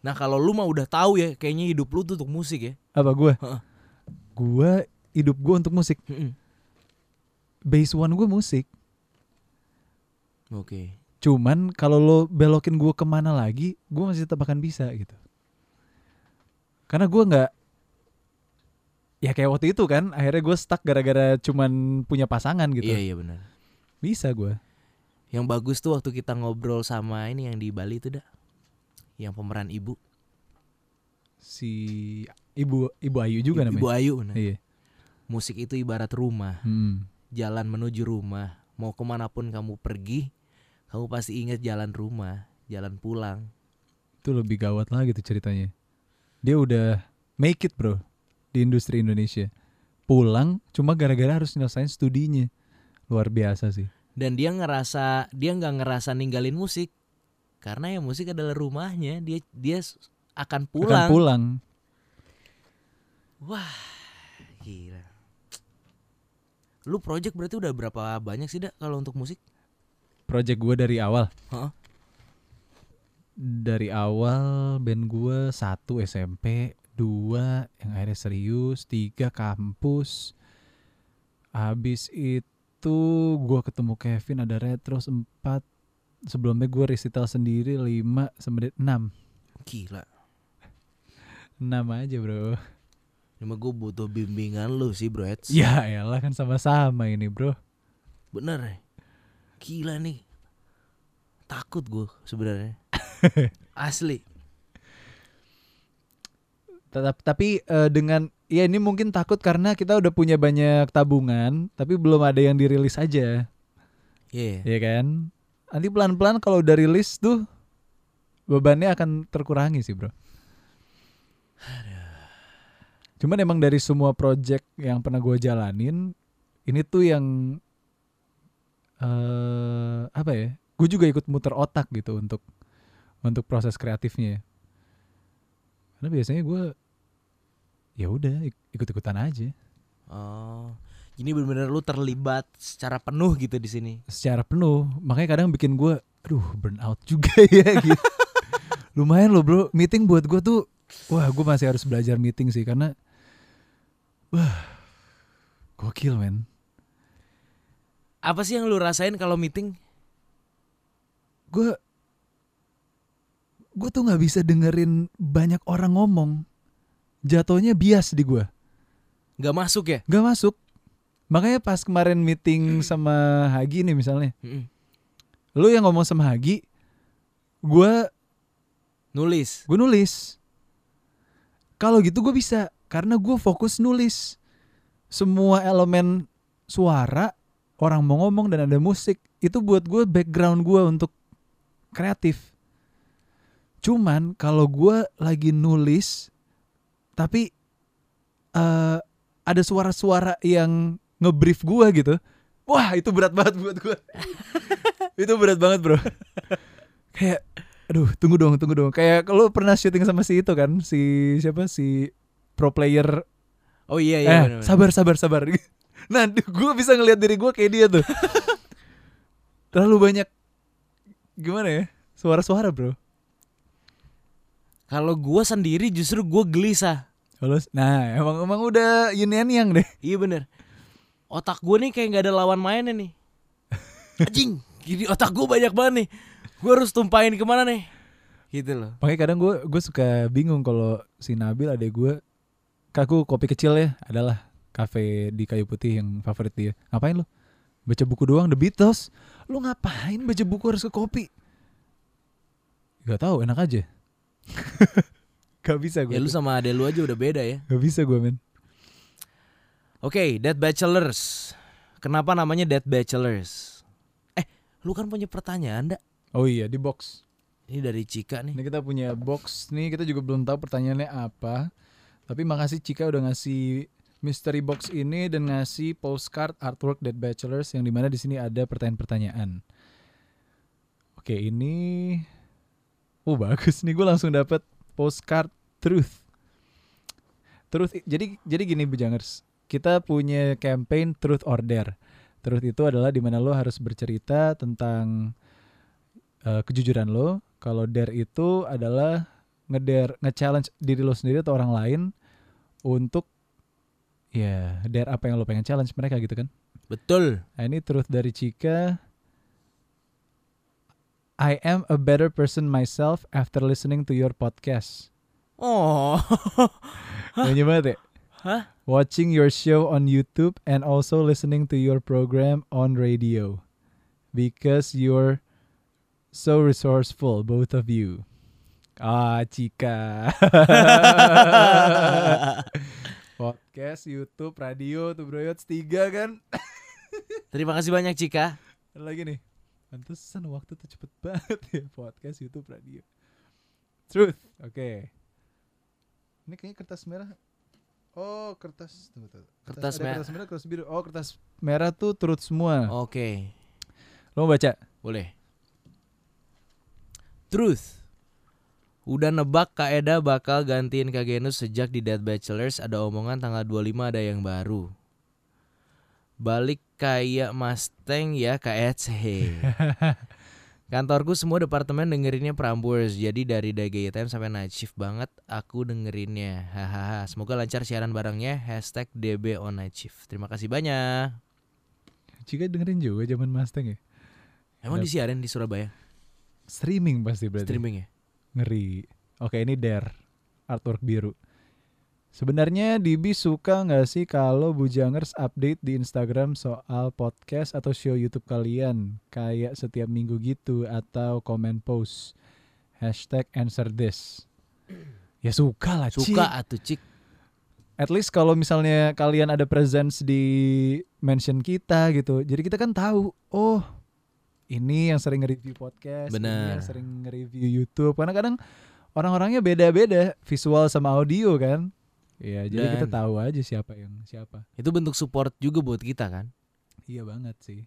nah kalau lu mah udah tahu ya kayaknya hidup lu tuh untuk musik ya Apa gue? Heeh. Gue hidup gue untuk musik. Mm-mm. Base one gue musik. oke Cuman kalau lo belokin gue ke mana lagi, gue masih tetap akan bisa gitu. Karena gue nggak ya kayak waktu itu kan, akhirnya gue stuck gara-gara cuman punya pasangan gitu. Iya iya benar. Bisa gue. Yang bagus tuh waktu kita ngobrol sama ini yang di Bali itu dah. Yang pemeran ibu. Si ibu ibu Ayu juga Ibu namanya. Ayu. benar. Iya. Musik itu ibarat rumah. Hmm. Jalan menuju rumah. Mau ke mana pun kamu pergi, kamu pasti ingat jalan rumah, jalan pulang. Itu lebih gawat lagi tuh ceritanya. Dia udah make it bro di industri Indonesia. Pulang cuma gara-gara harus nyelesain studinya. Luar biasa sih. Dan dia ngerasa dia nggak ngerasa ninggalin musik, karena ya musik adalah rumahnya. Dia dia akan pulang. Akan pulang. Wah, gila. Lu project berarti udah berapa banyak sih dak kalau untuk musik? Project gue dari awal. Heeh. Dari awal band gue satu SMP, dua yang akhirnya serius, tiga kampus. Habis itu gue ketemu Kevin ada Retros empat. Sebelumnya gue recital sendiri lima sampai enam. Gila. Enam aja bro. Cuma gue butuh bimbingan lu sih bro Eds. Ya elah kan sama-sama ini bro. Bener ya? Gila nih. Takut gue sebenarnya. Asli. Tetap, tapi eh, dengan ya ini mungkin takut karena kita udah punya banyak tabungan tapi belum ada yang dirilis aja. Iya. ya kan nanti pelan-pelan kalau udah rilis tuh bebannya akan terkurangi sih bro cuman emang dari semua project yang pernah gue jalanin ini tuh yang eh apa ya gue juga ikut muter otak gitu untuk untuk proses kreatifnya karena biasanya gue ya udah ik- ikut-ikutan aja Oh. Ini bener-bener lu terlibat secara penuh gitu di sini. secara penuh makanya kadang bikin gue aduh burn out juga ya gitu lumayan loh bro meeting buat gue tuh wah gue masih harus belajar meeting sih karena wah gokil men Apa sih yang lu rasain kalau meeting? gue gue tuh nggak bisa dengerin banyak orang ngomong jatuhnya bias di gue Gak masuk ya? nggak masuk. Makanya pas kemarin meeting sama Hagi nih misalnya. Mm-mm. lu yang ngomong sama Hagi gue Nulis. gue nulis. Kalau gitu gue bisa karena gue fokus nulis. Semua elemen suara orang mau ngomong dan ada musik itu buat gue background gue untuk kreatif. Cuman kalau gue lagi nulis tapi eh ada suara-suara yang ngebrief gue gitu. Wah itu berat banget buat gue itu berat banget bro. Kayak aduh tunggu dong tunggu dong. Kayak lo pernah syuting sama si itu kan? Si siapa? Si pro player. Oh iya iya. eh bener-bener. sabar sabar sabar. Nah gue bisa ngelihat diri gue kayak dia tuh. Terlalu banyak gimana ya suara-suara bro. Kalau gua sendiri justru gua gelisah. Kalau nah emang emang udah yin and yang deh Iya bener. Otak gua nih kayak nggak ada lawan mainnya nih. Anjing. Gini otak gua banyak banget nih. Gua harus tumpahin ke mana nih? Gitu loh. makanya kadang gue gue suka bingung kalau si Nabil adek gue kaku kopi kecil ya adalah kafe di kayu putih yang favorit dia ngapain lu baca buku doang The Beatles lu ngapain baca buku harus ke kopi Gak tahu enak aja Gak bisa gue Ya lu sama ade lu aja udah beda ya. Gak bisa gue men Oke, Dead Bachelors. Kenapa namanya Dead Bachelors? Eh, lu kan punya pertanyaan, ndak? Oh iya di box Ini dari Cika nih. Ini kita punya box nih Kita juga belum tahu pertanyaannya apa Tapi makasih Cika udah ngasih mystery box ini Dan ngasih postcard artwork Dead Bachelors Yang di mana di sini ada pertanyaan-pertanyaan Oke ini Oh bagus nih gue langsung dapet postcard truth Truth jadi jadi gini Bujangers kita punya campaign Truth or Dare. Truth itu adalah di mana lo harus bercerita tentang eh, kejujuran lo. Kalau dare itu adalah ngedare, nge-challenge diri lo sendiri atau orang lain untuk ya dare apa yang lo pengen challenge mereka gitu kan. Betul. Nah ini truth dari Cika. I am a better person myself after listening to your podcast. Oh. Nyanyi banget ya? Hah? Watching your show on YouTube and also listening to your program on radio. Because you're so resourceful, both of you. Ah, Cika. Podcast, YouTube, radio tuh bro, tiga kan. Terima kasih banyak Cika. Lagi nih. Pantesan waktu tuh cepet banget ya podcast, YouTube, radio. Truth. Oke. Ini kayaknya kertas merah. Oh, kertas tunggu, tunggu. Kertas ada merah. Kertas merah, kertas biru. Oh, kertas merah tuh truth semua. Oke. Lo mau baca? Boleh. Truth. Udah nebak Kak Eda bakal gantiin Kak Genus sejak di Dead Bachelors ada omongan tanggal 25 ada yang baru. Balik kayak Mustang ya Ece. Kantorku semua departemen dengerinnya Prambors Jadi dari Time sampai night shift banget Aku dengerinnya Hahaha Semoga lancar siaran barengnya Hashtag DB on night shift Terima kasih banyak Cika dengerin juga zaman Mustang ya? Emang Dap- disiarin di Surabaya? Streaming pasti berarti. Streaming ya? Ngeri. Oke, ini Der. Artwork biru. Sebenarnya Dibi suka nggak sih kalau Bujangers update di Instagram soal podcast atau show YouTube kalian? Kayak setiap minggu gitu atau komen post. Hashtag answer this. Ya suka lah, Ci. Suka atuh cik At least kalau misalnya kalian ada presence di mention kita gitu. Jadi kita kan tahu, oh ini yang sering nge-review podcast, ini Benar. yang sering nge-review YouTube. Karena kadang orang-orangnya beda-beda, visual sama audio kan. Iya, jadi kita Dan- tahu aja siapa yang siapa. Itu bentuk support juga buat kita kan Iya banget sih.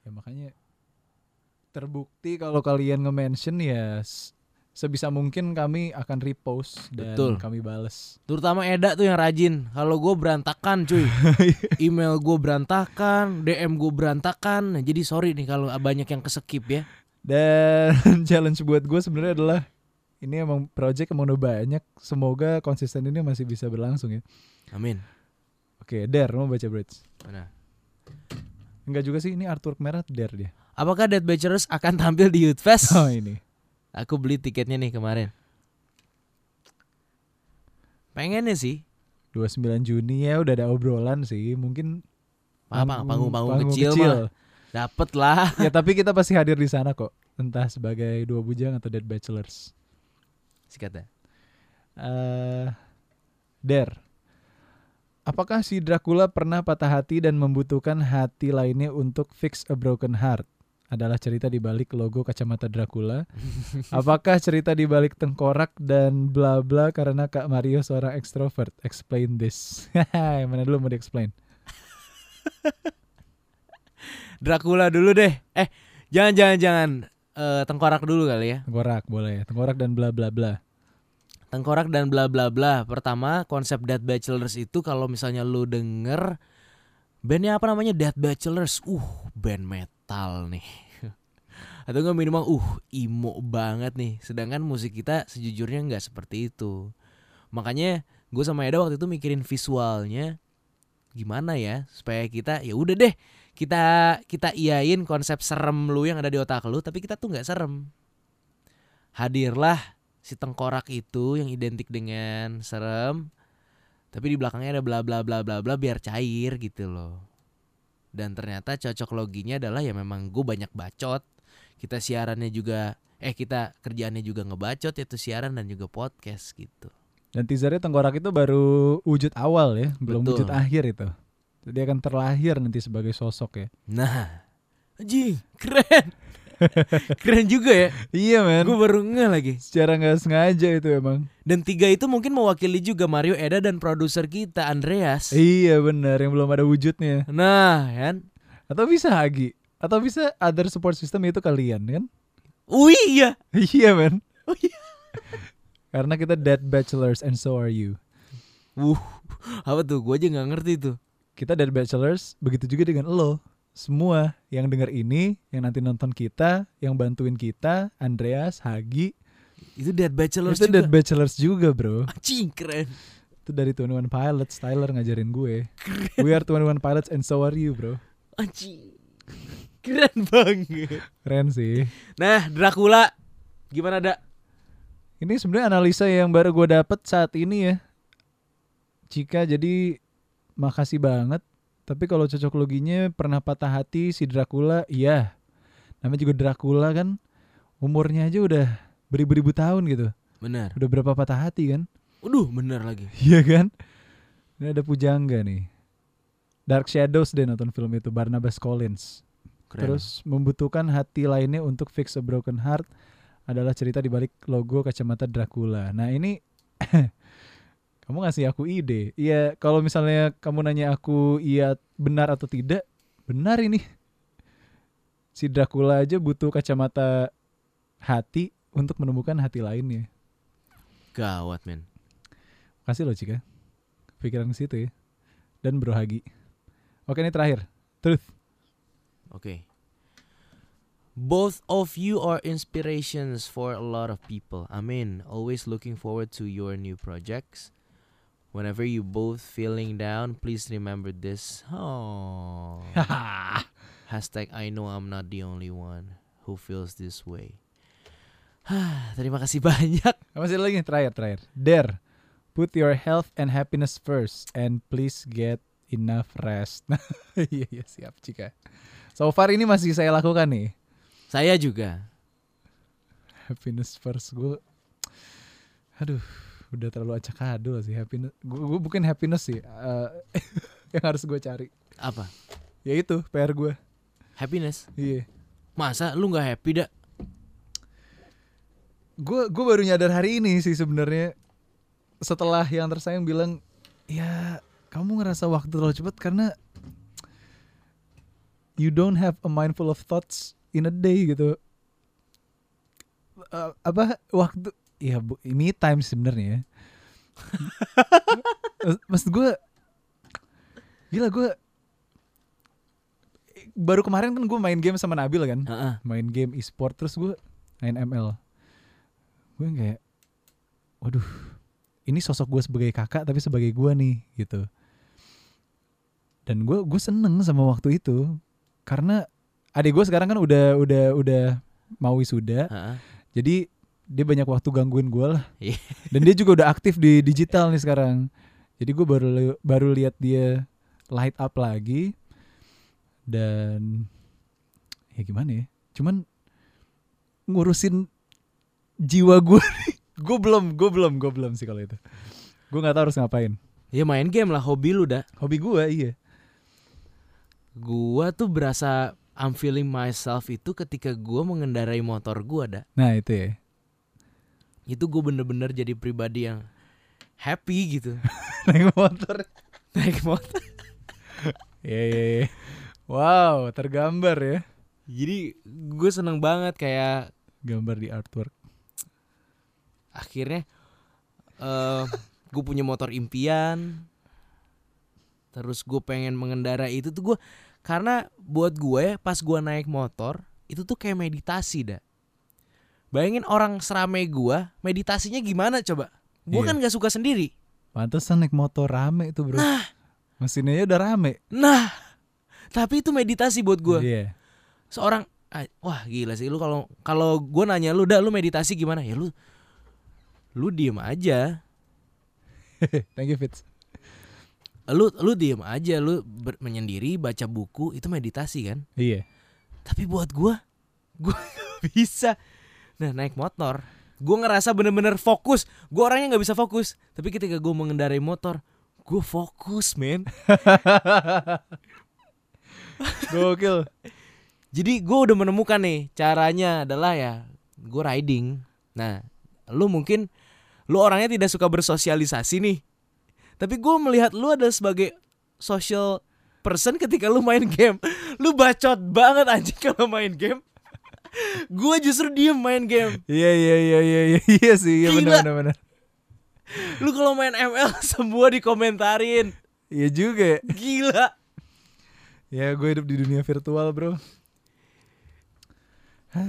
Ya makanya terbukti kalau kalian nge-mention ya sebisa mungkin kami akan repost dan Betul. kami bales. Terutama Eda tuh yang rajin Kalau gue berantakan cuy Email gue berantakan DM gue berantakan Nah, Jadi sorry nih kalau banyak yang keskip ya Dan challenge buat gue sebenarnya adalah ini emang project emang udah banyak. Semoga konsisten ini masih bisa berlangsung ya. Amin Oke, Der, mau baca bridge? Mana? Enggak juga sih, ini artwork merah Der dia. Apakah Dead Bachelors akan tampil di Youth Fest? Oh ini. Aku beli tiketnya nih kemarin Pengennya sih 29 Juni ya udah ada obrolan sih. Mungkin apa panggung- panggung-panggung kecil, mah Dapet lah ya tapi kita pasti hadir di sana kok. Entah sebagai dua bujang atau Dead Bachelors. Sikatnya eh Der. Apakah si Dracula pernah patah hati dan membutuhkan hati lainnya untuk fix a broken heart? Adalah cerita di balik logo kacamata Dracula. Apakah cerita di balik tengkorak dan bla bla karena Kak Mario seorang ekstrovert? Explain this. Yang Mana dulu mau di-explain? Dracula dulu deh Eh jangan jangan jangan Eh, Tengkorak dulu kali ya Tengkorak boleh. Tengkorak dan bla bla bla. Tengkorak dan bla bla bla. Pertama, konsep Dead Bachelors itu kalau misalnya lu denger bandnya apa namanya Dead Bachelors, uh band metal nih. Atau enggak minimal uh emo banget nih. Sedangkan musik kita sejujurnya nggak seperti itu. Makanya gue sama Eda waktu itu mikirin visualnya gimana ya supaya kita ya udah deh kita kita iyain konsep serem lu yang ada di otak lu tapi kita tuh nggak serem hadirlah si tengkorak itu yang identik dengan serem tapi di belakangnya ada bla bla bla bla bla biar cair gitu loh dan ternyata cocok loginya adalah ya memang gue banyak bacot kita siarannya juga eh kita kerjaannya juga ngebacot yaitu siaran dan juga podcast gitu Dan teasernya tengkorak itu baru wujud awal ya, belum Betul. wujud akhir itu. Jadi akan terlahir nanti sebagai sosok ya. nah anjing keren keren juga ya Iya men. gue baru ngeh lagi Secara nggak sengaja itu emang. dan tiga itu mungkin mewakili juga Mario Eda dan produser kita Andreas Iya benar yang belum ada wujudnya. nah kan Atau bisa Hagi. Atau bisa other support system itu kalian kan? Wih iya iya men. Oh iya. Karena kita dead bachelors and so are you. Wuh, apa tuh? Gue aja nggak ngerti tuh. Kita dead bachelors, begitu juga dengan lo. Semua yang denger ini, yang nanti nonton kita, yang bantuin kita, Andreas, Hagi, Itu Dead Bachelors itu juga. dead bachelors juga bro. Anjing keren. Itu dari 21 Pilots, Tyler ngajarin gue. We are 21 Pilots and so are you bro. Anjing. Keren banget. Keren sih. Nah, Dracula gimana, Dak? Ini sebenarnya analisa yang baru gue dapet saat ini ya. Cika jadi makasih banget. Tapi kalau cocok loginya pernah patah hati si Dracula, iya. Namanya juga Dracula kan umurnya aja udah beribu-ribu tahun gitu. Benar. Udah berapa patah hati kan? Waduh, bener lagi. Iya kan? Ini ada pujangga nih. Dark Shadows deh nonton film itu Barnabas Collins. Keren. Terus membutuhkan hati lainnya untuk fix a broken heart adalah cerita di balik logo kacamata Dracula. Nah ini kamu ngasih aku ide. Iya kalau misalnya kamu nanya aku iya benar atau tidak, benar ini. Si Dracula aja butuh kacamata hati untuk menemukan hati lainnya. gawat, men. Kasih loh Cika. Pikiran ke situ ya. Dan Bro Hagi. Oke ini terakhir. Truth. Oke. Both of you are inspirations for a lot of people. Amin. Always looking forward to your new projects. Whenever you both feeling down, please remember this. Oh. Hashtag I know I'm not the only one who feels this way. Terima kasih banyak. Masih lagi terakhir terakhir. Dare. Put your health and happiness first and please get enough rest. Iya iya siap Cika. So far ini masih saya lakukan nih. Saya juga. Happiness first gue. Aduh, udah terlalu acak adul sih happiness. Gue bukan happiness sih. eh, yang harus gue cari. Apa? Ya itu PR gue. Happiness. Iya. Masa lu nggak happy dak? gue gue baru nyadar hari ini sih sebenarnya setelah yang tersayang bilang ya kamu ngerasa waktu terlalu cepat karena you don't have a mindful of thoughts in a day gitu Eh, apa waktu ya bu, me time sebenarnya ya. Mas- maksud gue gila gue baru kemarin kan gue main game sama Nabil kan Heeh. main game e-sport terus gue main ML gue kayak waduh ini sosok gue sebagai kakak tapi sebagai gue nih gitu dan gue gue seneng sama waktu itu karena adik gue sekarang kan udah udah udah mau wisuda Heeh. jadi dia banyak waktu gangguin gue lah. Iya. dan dia juga udah aktif di digital nih sekarang. Jadi gue baru li- baru lihat dia light up lagi. Dan ya gimana ya? Cuman ngurusin jiwa gue gue belum gue belum gue belum sih kalau itu. Gue nggak tahu harus ngapain. Ya main game lah hobi lu dak. hobi gue iya. Gua tuh berasa I'm feeling myself itu ketika gua mengendarai motor gua dak. nah itu ya Itu gue bener-bener jadi pribadi yang happy gitu. Naik motor. Naik motor. Iya iya iya. wow tergambar ya. Jadi gue seneng banget kayak gambar di artwork. Akhirnya eh gue punya motor impian. Terus gue pengen mengendarai itu tuh gue karena buat gue pas gue naik motor itu tuh kayak meditasi dah bayangin orang serame gue meditasinya gimana coba? Gue Iya. kan gak suka sendiri. Pantesan naik motor rame itu bro. Nah. Mesinnya udah rame. Nah tapi itu meditasi buat gue iya. Seorang ah, wah gila sih lu kalau kalau gue nanya lu dah lu meditasi gimana? Ya lu lu diem aja. Thank you Fitz. Lu lu diem aja lu ber- menyendiri baca buku itu meditasi kan? Iya. Tapi buat gua gua bisa nah naik motor. Gua ngerasa bener-bener fokus. Gua orangnya nggak bisa fokus. Tapi ketika gua mengendarai motor gua fokus men. Gokil. Jadi gua udah menemukan nih caranya adalah ya gua riding. Nah lu mungkin lu orangnya tidak suka bersosialisasi nih. Tapi gua melihat lu adalah sebagai social person ketika lu main game. Lu bacot banget anjing kalau main game gua justru diem main game. Iya iya iya iya iya iya sih iya benar benar lu kalau main ML semua dikomentarin. Iya juga ya. gila. Ya gue hidup di dunia virtual bro.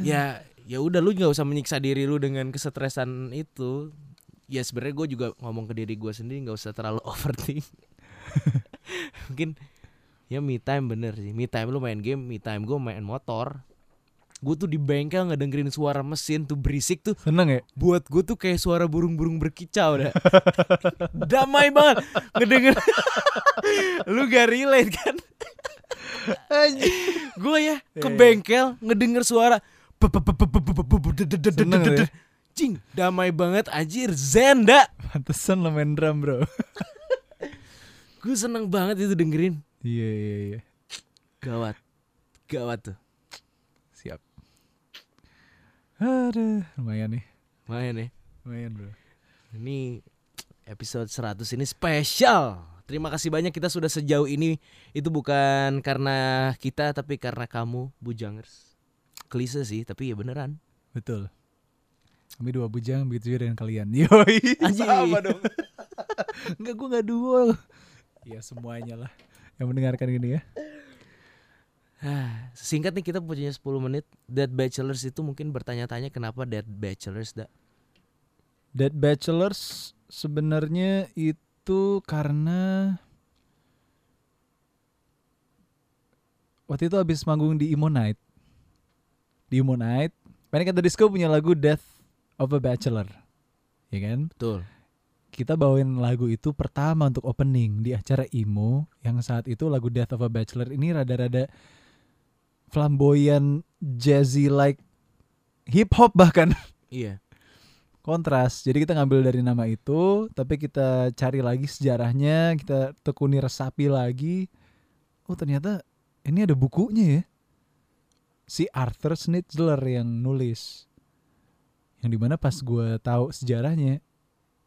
Ya ya udah lu nggak usah menyiksa diri lu dengan kesetresan itu. Ya sebenarnya gue juga ngomong ke diri gue sendiri nggak usah terlalu overthink. Mungkin Ya me time bener sih. Me time lu main game, me time gue main motor. Gue tuh di bengkel ngedengerin suara mesin tuh berisik tuh. Seneng ya? Buat gue tuh kayak suara burung-burung berkicau dah. Damai banget ngedenger. lu gak relate kan? gue ya ke Iya, iya. bengkel ngedenger suara. Cing, damai banget anjir. Zen dah. Pantesan lo main drum bro. Gue seneng banget itu dengerin. Iya iya iya. Gawat. Gawat tuh. Aduh, lumayan nih. Main ya. Lumayan bro. Ini episode 100 ini spesial. Terima kasih banyak kita sudah sejauh ini. Itu bukan karena kita tapi karena kamu Bujangers. Klise sih, tapi ya beneran. Betul. Kami dua bujang begitu juga dengan kalian. Yoi. Anjing. Sama dong. Enggak gue enggak duo. Ya semuanya lah yang mendengarkan ini ya. Ah, Singkat nih kita punya 10 menit. Dead Bachelors itu mungkin bertanya-tanya kenapa Dead Bachelors dah. Dead Bachelors sebenarnya itu karena waktu itu habis manggung di Imo Night. Di Imo Night, Panic at the Disco punya lagu Death of a Bachelor. Ya kan? Betul. Kita bawain lagu itu pertama untuk opening di acara Imo yang saat itu lagu Death of a Bachelor ini rada-rada flamboyan jazzy like hip hop bahkan Iya. kontras. Jadi kita ngambil dari nama itu, tapi kita cari lagi sejarahnya, kita tekuni resapi lagi. Oh ternyata ini ada bukunya ya. Si Arthur Schnitzler yang nulis. Yang di mana pas gue tahu sejarahnya,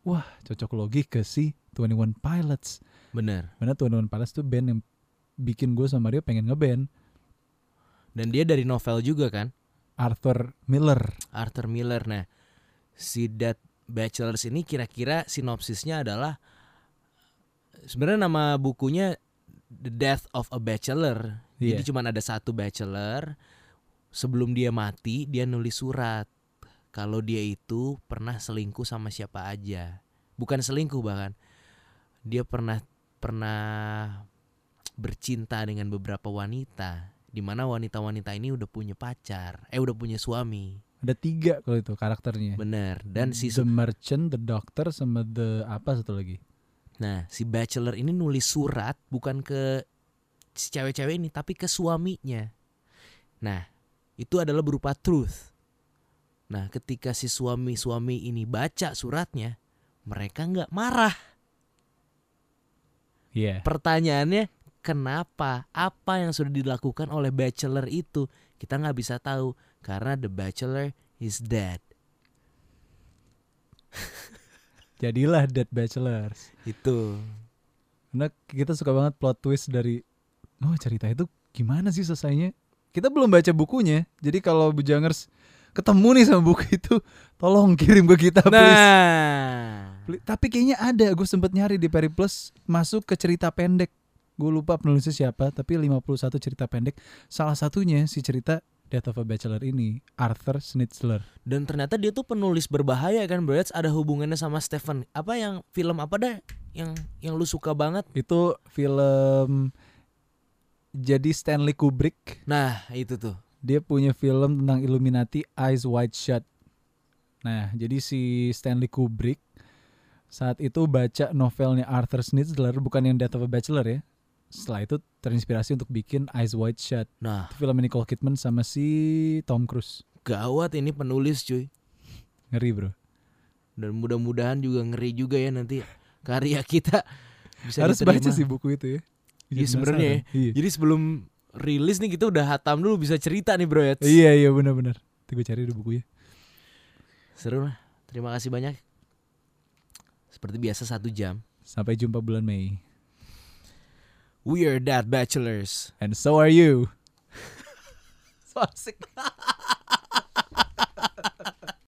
wah cocok logi ke si 21 Pilots. Bener. Mana 21 Pilots tuh band yang bikin gue sama Mario pengen ngeband. Dan dia dari novel juga kan. Arthur Miller. Arthur Miller. Nah, si Dead Bachelors ini kira-kira sinopsisnya adalah sebenarnya nama bukunya The Death of a Bachelor. Iya. Jadi cuma ada satu bachelor. Sebelum dia mati, dia nulis surat kalau dia itu pernah selingkuh sama siapa aja. Bukan selingkuh bahkan. Dia pernah pernah bercinta dengan beberapa wanita di mana wanita-wanita ini udah punya pacar, eh udah punya suami. Ada tiga kalau itu karakternya. Bener. Dan si The Merchant, The Doctor, sama The apa satu lagi? Nah, si bachelor ini nulis surat bukan ke si cewek-cewek ini, tapi ke suaminya. Nah, itu adalah berupa truth. Nah, ketika si suami-suami ini baca suratnya, mereka nggak marah. Iya. Pertanyaannya, kenapa? Apa yang sudah dilakukan oleh bachelor itu? Kita nggak bisa tahu karena the bachelor is dead. Jadilah Dead Bachelors. Itu. Karena kita suka banget plot twist dari oh cerita itu gimana sih selesainya? Kita belum baca bukunya. Jadi kalau Bujangers ketemu nih sama buku itu, tolong kirim ke kita please. Nah, Tapi kayaknya ada, gue sempet nyari di Periplus masuk ke cerita pendek. Gue lupa penulisnya siapa, tapi 51 cerita pendek. Salah satunya si cerita Death of a Bachelor ini, Arthur Schnitzler. Dan ternyata dia tuh penulis berbahaya kan Brad ada hubungannya sama Stephen. Apa yang film apa dah yang yang lu suka banget? Itu film jadi Stanley Kubrick Nah, itu tuh. dia punya film tentang Illuminati Eyes Wide Shut. Nah, jadi si Stanley Kubrick saat itu baca novelnya Arthur Schnitzler bukan yang Death of a Bachelor ya. Setelah itu terinspirasi untuk bikin Eyes Wide Shut. Nah, film Nicole Kidman sama si Tom Cruise. gawat ini penulis cuy. Ngeri, Bro. Dan mudah-mudahan juga ngeri juga ya nanti karya kita bisa Harus diterima. baca sih buku itu ya. Iya, sebenarnya ya. Iya. Jadi sebelum rilis nih kita udah hatam dulu bisa cerita nih bro ya. Iya, iya benar-benar. Gue cari dulu bukunya. Seru lah. Terima kasih banyak. Seperti biasa satu jam. Sampai jumpa bulan Mei. We are that bachelors. And so are you.